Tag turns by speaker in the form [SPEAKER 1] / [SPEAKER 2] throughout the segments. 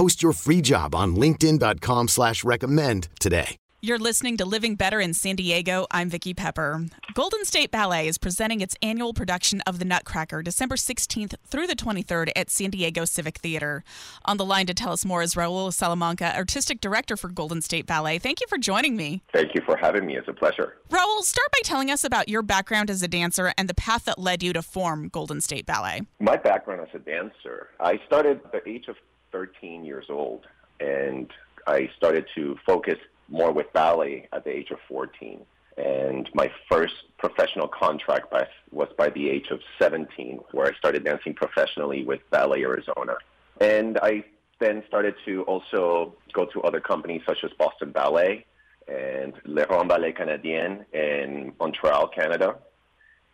[SPEAKER 1] Post your free job on linkedin.com slash recommend today.
[SPEAKER 2] You're listening to Living Better in San Diego. I'm Vicki Pepper. Golden State Ballet is presenting its annual production of The Nutcracker December 16th through the 23rd at San Diego Civic Theater. On the line to tell us more is Raul Salamanca, Artistic Director for Golden State Ballet. Thank you for joining me.
[SPEAKER 3] Thank you for having me. It's a pleasure.
[SPEAKER 2] Raul, start by telling us about your background as a dancer and the path that led you to form Golden State Ballet.
[SPEAKER 3] My background as a dancer, I started at the age of 13 years old, and I started to focus more with ballet at the age of 14. And my first professional contract by, was by the age of 17, where I started dancing professionally with Ballet Arizona. And I then started to also go to other companies such as Boston Ballet and Les Grands Ballets Canadiens in Montreal, Canada.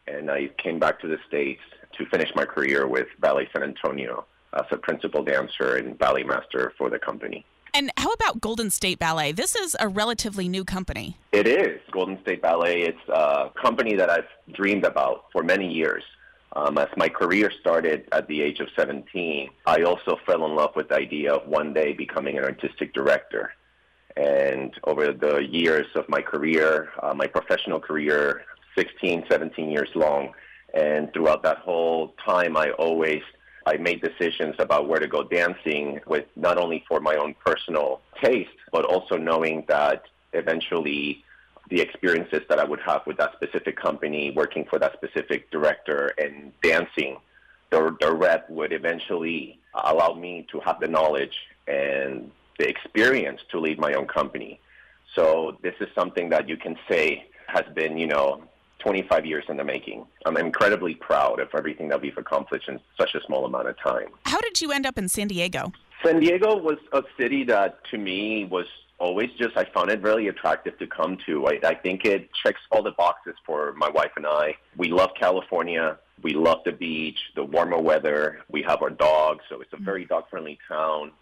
[SPEAKER 3] And I came back to the States to finish my career with Ballet San Antonio as a principal dancer and ballet master for the company.
[SPEAKER 2] And how about Golden State Ballet? This is a relatively new company.
[SPEAKER 3] It is. Golden State Ballet, it's a company that I've dreamed about for many years. Um, as my career started at the age of 17, I also fell in love with the idea of one day becoming an artistic director. And over the years of my career, uh, my professional career, 16, 17 years long, and throughout that whole time, I always I made decisions about where to go dancing with not only for my own personal taste, but also knowing that eventually the experiences that I would have with that specific company, working for that specific director and dancing, the, the rep would eventually allow me to have the knowledge and the experience to lead my own company. So this is something that you can say has been, you know, 25 years in the making. I'm incredibly proud of everything that we've accomplished in such a small amount of time.
[SPEAKER 2] How did you end up in San Diego?
[SPEAKER 3] San Diego was a city that to me was always just, I found it really attractive to come to. I, I think it checks all the boxes for my wife and I. We love California. We love the beach, the warmer weather. We have our dogs, so it's a very dog friendly town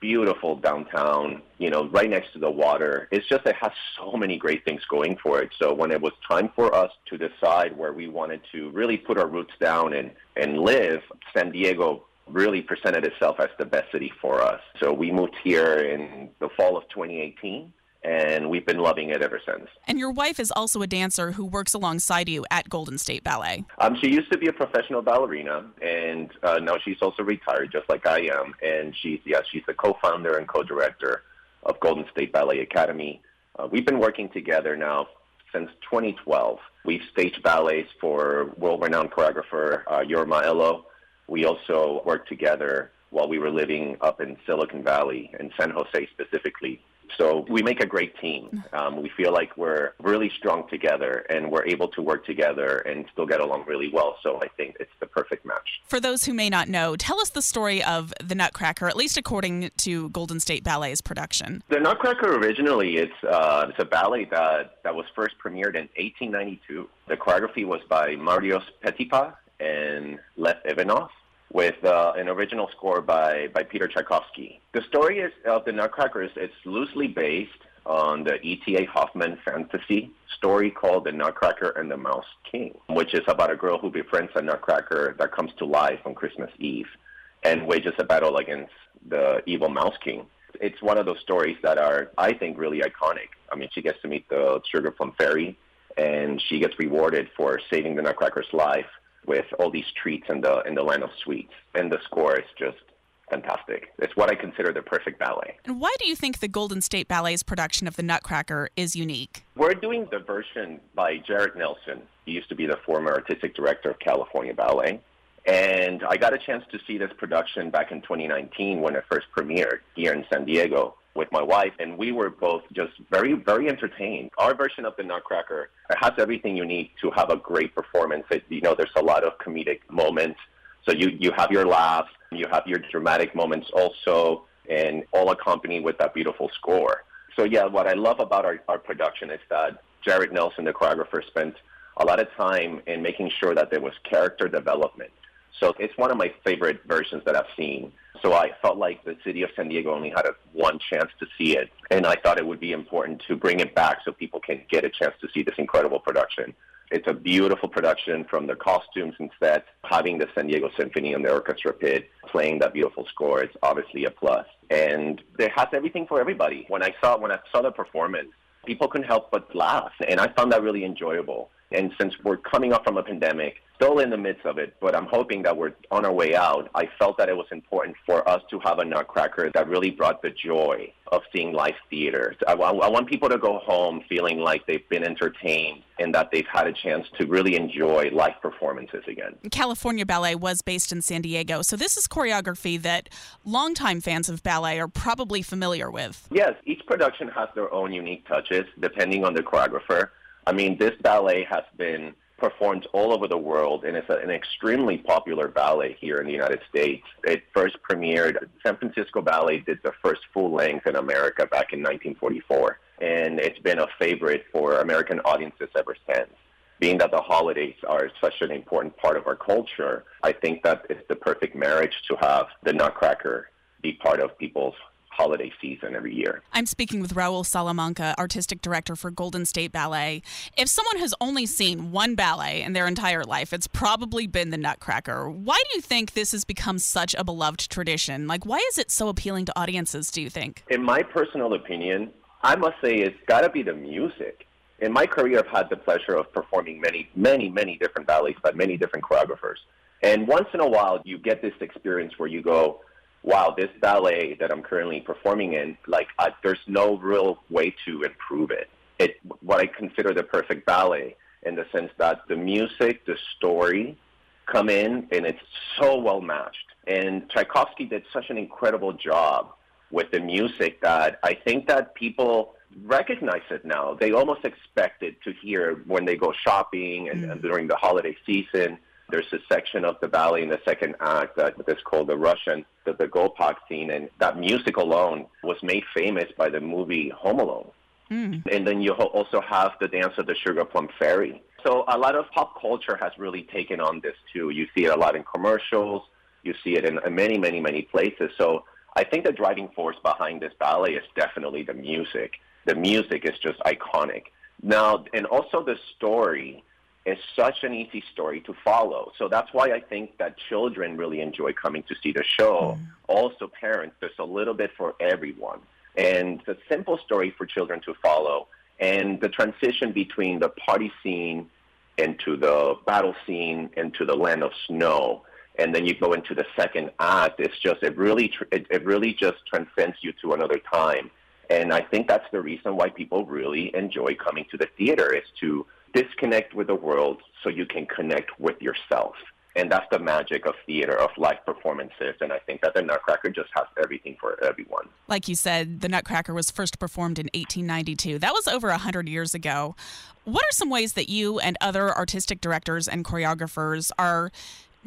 [SPEAKER 3] beautiful downtown, you know, right next to the water. It's just it has so many great things going for it. So when it was time for us to decide where we wanted to really put our roots down and, and live, San Diego really presented itself as the best city for us. So we moved here in the fall of 2018 and we've been loving it ever since.
[SPEAKER 2] And your wife is also a dancer who works alongside you at Golden State Ballet.
[SPEAKER 3] Um, she used to be a professional ballerina, and uh, now she's also retired, just like I am. And she's yeah, she's the co-founder and co-director of Golden State Ballet Academy. Uh, we've been working together now since 2012. We've staged ballets for world-renowned choreographer uh, Jorma Elo. We also worked together while we were living up in Silicon Valley, in San Jose specifically. So we make a great team. Um, we feel like we're really strong together and we're able to work together and still get along really well. So I think it's the perfect match.
[SPEAKER 2] For those who may not know, tell us the story of the Nutcracker, at least according to Golden State Ballet's production.
[SPEAKER 3] The Nutcracker originally it's uh, it's a ballet that that was first premiered in 1892. The choreography was by Marius Petipa and Lev Ivanov with uh, an original score by, by Peter Tchaikovsky. The story is, of the Nutcracker is it's loosely based on the E.T.A. Hoffmann fantasy story called The Nutcracker and the Mouse King, which is about a girl who befriends a nutcracker that comes to life on Christmas Eve and wages a battle against the evil Mouse King. It's one of those stories that are, I think, really iconic. I mean, she gets to meet the Sugar Plum Fairy, and she gets rewarded for saving the Nutcracker's life with all these treats in the in the land of sweets. And the score is just fantastic. It's what I consider the perfect ballet.
[SPEAKER 2] And why do you think the Golden State Ballet's production of the Nutcracker is unique?
[SPEAKER 3] We're doing the version by Jared Nelson. He used to be the former artistic director of California Ballet. And I got a chance to see this production back in 2019 when it first premiered here in San Diego with my wife, and we were both just very, very entertained. Our version of the Nutcracker has everything you need to have a great performance. It, you know, there's a lot of comedic moments. So you, you have your laughs, you have your dramatic moments also, and all accompanied with that beautiful score. So yeah, what I love about our, our production is that Jared Nelson, the choreographer, spent a lot of time in making sure that there was character development. So it's one of my favorite versions that I've seen. So I felt like the city of San Diego only had a, one chance to see it, and I thought it would be important to bring it back so people can get a chance to see this incredible production. It's a beautiful production from the costumes and sets, having the San Diego Symphony and the orchestra pit playing that beautiful score. It's obviously a plus. and it has everything for everybody. When I saw when I saw the performance, people couldn't help but laugh, and I found that really enjoyable. And since we're coming up from a pandemic, still in the midst of it, but I'm hoping that we're on our way out, I felt that it was important for us to have a Nutcracker that really brought the joy of seeing live theater. I, I want people to go home feeling like they've been entertained and that they've had a chance to really enjoy live performances again.
[SPEAKER 2] California Ballet was based in San Diego, so this is choreography that longtime fans of ballet are probably familiar with.
[SPEAKER 3] Yes, each production has their own unique touches depending on the choreographer. I mean, this ballet has been performed all over the world, and it's an extremely popular ballet here in the United States. It first premiered, San Francisco Ballet did the first full length in America back in 1944, and it's been a favorite for American audiences ever since. Being that the holidays are such an important part of our culture, I think that it's the perfect marriage to have the Nutcracker be part of people's holiday season every year.
[SPEAKER 2] I'm speaking with Raul Salamanca, artistic director for Golden State Ballet. If someone has only seen one ballet in their entire life, it's probably been the Nutcracker. Why do you think this has become such a beloved tradition? Like, why is it so appealing to audiences, do you think?
[SPEAKER 3] In my personal opinion, I must say it's got to be the music. In my career, I've had the pleasure of performing many, many, many different ballets by many different choreographers. And once in a while, you get this experience where you go, wow, this ballet that I'm currently performing in, like, I, there's no real way to improve it. It, what I consider the perfect ballet in the sense that the music, the story come in and it's so well matched. And Tchaikovsky did such an incredible job with the music that I think that people recognize it now. They almost expect it to hear when they go shopping and, mm. and during the holiday season there's a section of the ballet in the second act that is called the Russian, the, the Gopak scene, and that music alone was made famous by the movie Home Alone. Mm. And then you also have the dance of the Sugar Plum Fairy. So a lot of pop culture has really taken on this too. You see it a lot in commercials. You see it in, in many, many, many places. So I think the driving force behind this ballet is definitely the music. The music is just iconic. Now, and also the story is such an easy story to follow. So that's why I think that children really enjoy coming to see the show. Mm. Also, parents, there's a little bit for everyone. And it's a simple story for children to follow. And the transition between the party scene into the battle scene into the land of snow and then you go into the second act it's just it really it, it really just transcends you to another time and i think that's the reason why people really enjoy coming to the theater is to disconnect with the world so you can connect with yourself. And that's the magic of theater, of live performances. And I think that the Nutcracker just has everything for everyone.
[SPEAKER 2] Like you said, the Nutcracker was first performed in 1892. That was over 100 years ago. What are some ways that you and other artistic directors and choreographers are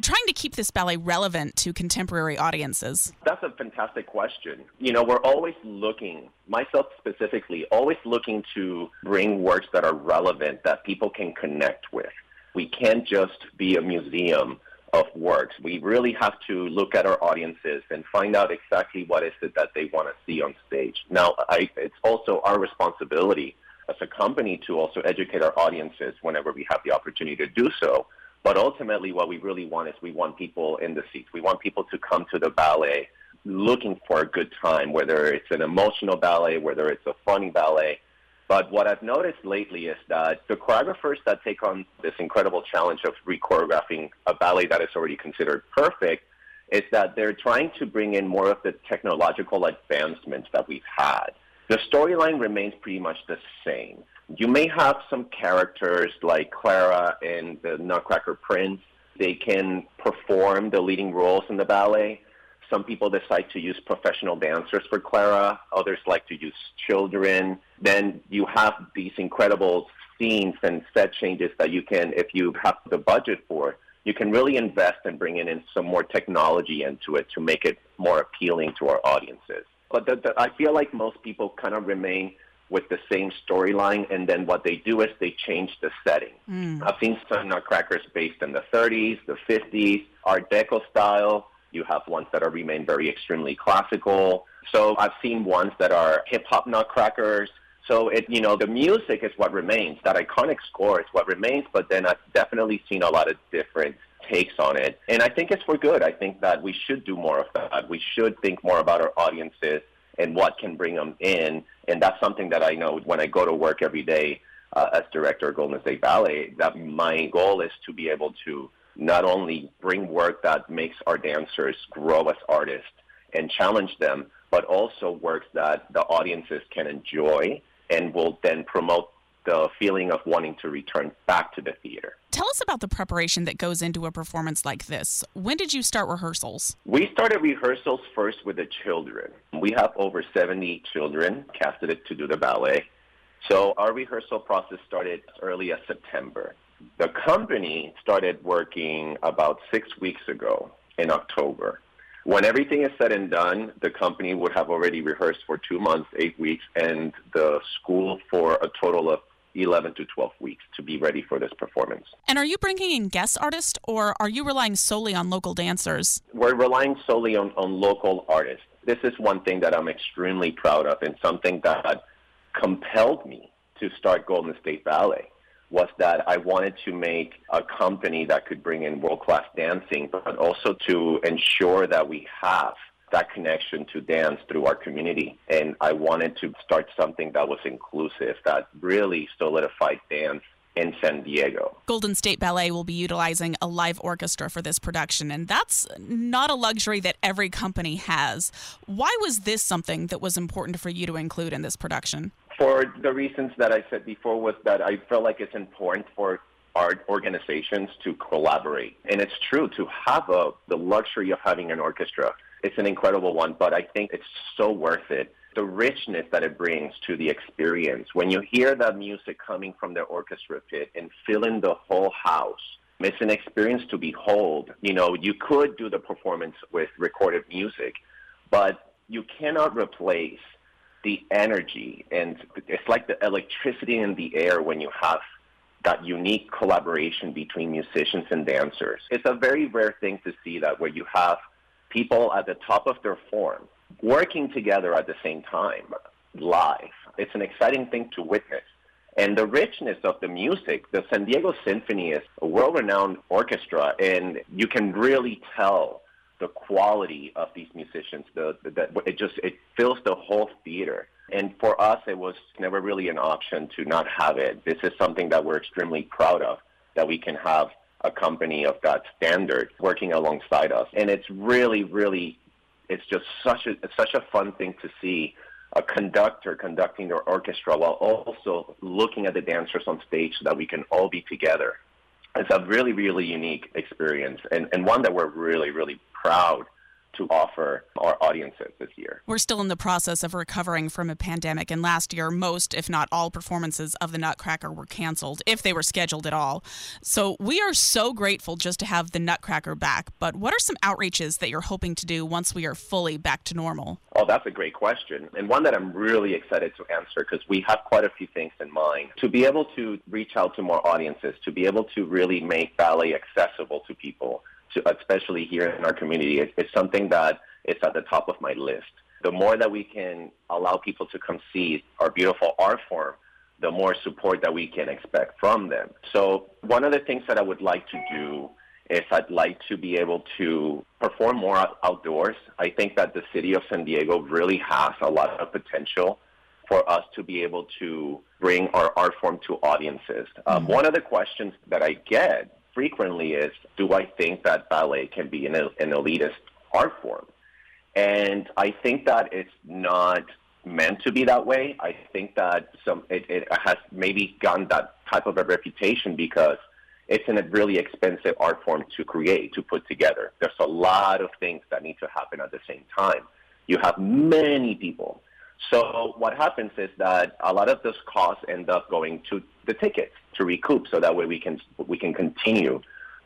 [SPEAKER 2] trying to keep this ballet relevant to contemporary audiences?
[SPEAKER 3] That's a fantastic question. You know, we're always looking, myself specifically, always looking to bring works that are relevant that people can connect with. We can't just be a museum of works. We really have to look at our audiences and find out exactly what is it that they want to see on stage. Now, I, it's also our responsibility as a company to also educate our audiences whenever we have the opportunity to do so but ultimately, what we really want is we want people in the seats. We want people to come to the ballet looking for a good time, whether it's an emotional ballet, whether it's a funny ballet. But what I've noticed lately is that the choreographers that take on this incredible challenge of re-choreographing a ballet that is already considered perfect is that they're trying to bring in more of the technological advancements that we've had. The storyline remains pretty much the same. You may have some characters like Clara and the Nutcracker Prince. They can perform the leading roles in the ballet. Some people decide to use professional dancers for Clara. Others like to use children. Then you have these incredible scenes and set changes that you can, if you have the budget for, you can really invest in bringing in some more technology into it to make it more appealing to our audiences. But the, the, I feel like most people kind of remain with the same storyline, and then what they do is they change the setting. Mm. I've seen some nutcrackers based in the 30s, the 50s, Art Deco style. You have ones that are remain very extremely classical. So I've seen ones that are hip hop nutcrackers. So it, you know, the music is what remains. That iconic score is what remains. But then I've definitely seen a lot of different takes on it, and I think it's for good. I think that we should do more of that. We should think more about our audiences and what can bring them in, and that's something that I know when I go to work every day uh, as director of Golden State Ballet. That my goal is to be able to not only bring work that makes our dancers grow as artists and challenge them, but also works that the audiences can enjoy and will then promote the feeling of wanting to return back to the theater.
[SPEAKER 2] Tell us about the preparation that goes into a performance like this. When did you start rehearsals?
[SPEAKER 3] We started rehearsals first with the children. We have over 70 children casted to do the ballet. So our rehearsal process started early as September. The company started working about six weeks ago in October. When everything is said and done, the company would have already rehearsed for two months, eight weeks, and the school for a total of 11 to 12 weeks to be ready for this performance.
[SPEAKER 2] And are you bringing in guest artists or are you relying solely on local dancers?
[SPEAKER 3] We're relying solely on, on local artists. This is one thing that I'm extremely proud of and something that compelled me to start Golden State Ballet was that I wanted to make a company that could bring in world class dancing, but also to ensure that we have that connection to dance through our community. And I wanted to start something that was inclusive, that really solidified dance in San Diego.
[SPEAKER 2] Golden State Ballet will be utilizing a live orchestra for this production, and that's not a luxury that every company has. Why was this something that was important for you to include in this production?
[SPEAKER 3] For the reasons that I said before, was that I felt like it's important for art organizations to collaborate. And it's true to have a, the luxury of having an orchestra it's an incredible one, but I think it's so worth it. The richness that it brings to the experience. When you hear that music coming from the orchestra pit and filling the whole house, it's an experience to behold. You know, you could do the performance with recorded music, but you cannot replace the energy. And it's like the electricity in the air when you have that unique collaboration between musicians and dancers. It's a very rare thing to see that where you have people at the top of their form working together at the same time live. It's an exciting thing to witness. And the richness of the music, the San Diego Symphony is a world renowned orchestra, and you can really tell the quality of these musicians. The, the, the, it just it fills the whole theater. And for us, it was never really an option to not have it. This is something that we're extremely proud of, that we can have a company of that standard working alongside us. And it's really, really, it's just such a it's such a fun thing to see a conductor conducting their orchestra while also looking at the dancers on stage so that we can all be together. It's a really, really unique experience and, and one that we're really, really proud to offer our audiences this year.
[SPEAKER 2] We're still in the process of recovering from a pandemic, and last year, most, if not all, performances of the Nutcracker were canceled, if they were scheduled at all. So we are so grateful just to have the Nutcracker back. But what are some outreaches that you're hoping to do once we are fully back to normal?
[SPEAKER 3] Oh, that's a great question, and one that I'm really excited to answer because we have quite a few things in mind. To be able to reach out to more audiences, to be able to really make ballet accessible to people especially here in our community, it, it's something that is at the top of my list. The more that we can allow people to come see our beautiful art form, the more support that we can expect from them. So one of the things that I would like to do is I'd like to be able to perform more outdoors. I think that the city of San Diego really has a lot of potential for us to be able to bring our art form to audiences. Um, mm-hmm. one of the questions that I get frequently is, do I think that ballet can be an, an elitist art form. And I think that it's not meant to be that way. I think that some it, it has maybe gotten that type of a reputation because it's a really expensive art form to create, to put together. There's a lot of things that need to happen at the same time. You have many people. So what happens is that a lot of those costs end up going to the tickets to recoup so that way we can we can continue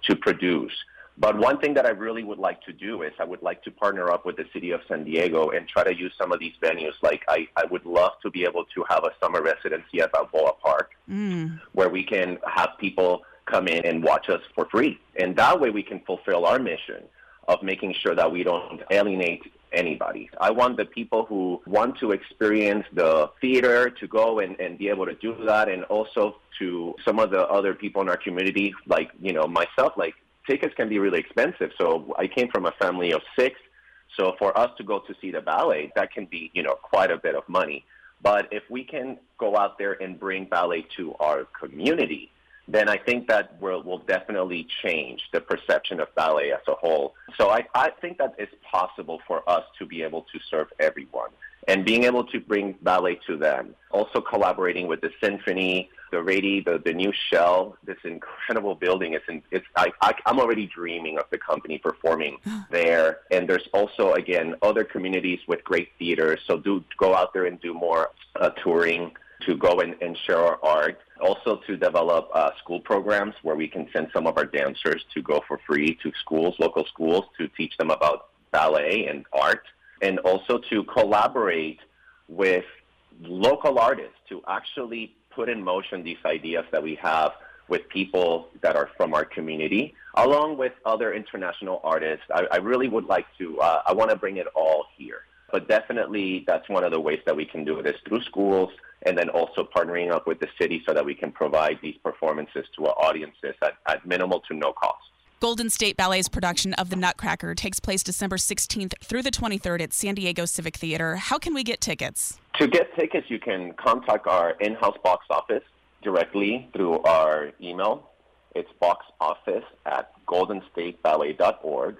[SPEAKER 3] to produce. But one thing that I really would like to do is I would like to partner up with the city of San Diego and try to use some of these venues. Like I, I would love to be able to have a summer residency at Balboa Park
[SPEAKER 2] Mm.
[SPEAKER 3] where we can have people come in and watch us for free. And that way we can fulfill our mission of making sure that we don't alienate anybody. I want the people who want to experience the theater to go and, and be able to do that and also to some of the other people in our community, like, you know, myself, like tickets can be really expensive. So I came from a family of six. So for us to go to see the ballet, that can be, you know, quite a bit of money. But if we can go out there and bring ballet to our community, then I think that will will definitely change the perception of ballet as a whole. So I, I think that it's possible for us to be able to serve everyone and being able to bring ballet to them. Also collaborating with the symphony, the Rady, the, the new shell, this incredible building. It's, in, it's I, I, I'm already dreaming of the company performing there. And there's also, again, other communities with great theaters. So do go out there and do more uh, touring to go and, and share our art. Also to develop uh, school programs where we can send some of our dancers to go for free to schools, local schools, to teach them about ballet and art. And also to collaborate with local artists to actually put in motion these ideas that we have with people that are from our community, along with other international artists. I, I really would like to, uh, I want to bring it all here. But definitely, that's one of the ways that we can do it is through schools and then also partnering up with the city so that we can provide these performances to our audiences at, at minimal to no cost.
[SPEAKER 2] Golden State Ballet's production of The Nutcracker takes place December 16th through the 23rd at San Diego Civic Theater. How can we get tickets?
[SPEAKER 3] To get tickets, you can contact our in-house box office directly through our email. It's boxoffice at goldenstateballet.org.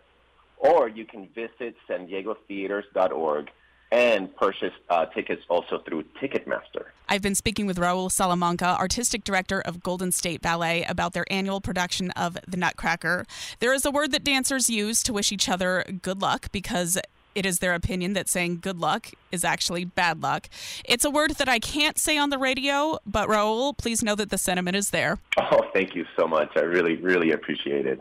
[SPEAKER 3] Or you can visit san diego theaters.org and purchase uh, tickets also through Ticketmaster.
[SPEAKER 2] I've been speaking with Raul Salamanca, artistic director of Golden State Ballet, about their annual production of The Nutcracker. There is a word that dancers use to wish each other good luck because it is their opinion that saying good luck is actually bad luck. It's a word that I can't say on the radio, but Raul, please know that the sentiment is there.
[SPEAKER 3] Oh, thank you so much. I really, really appreciate it.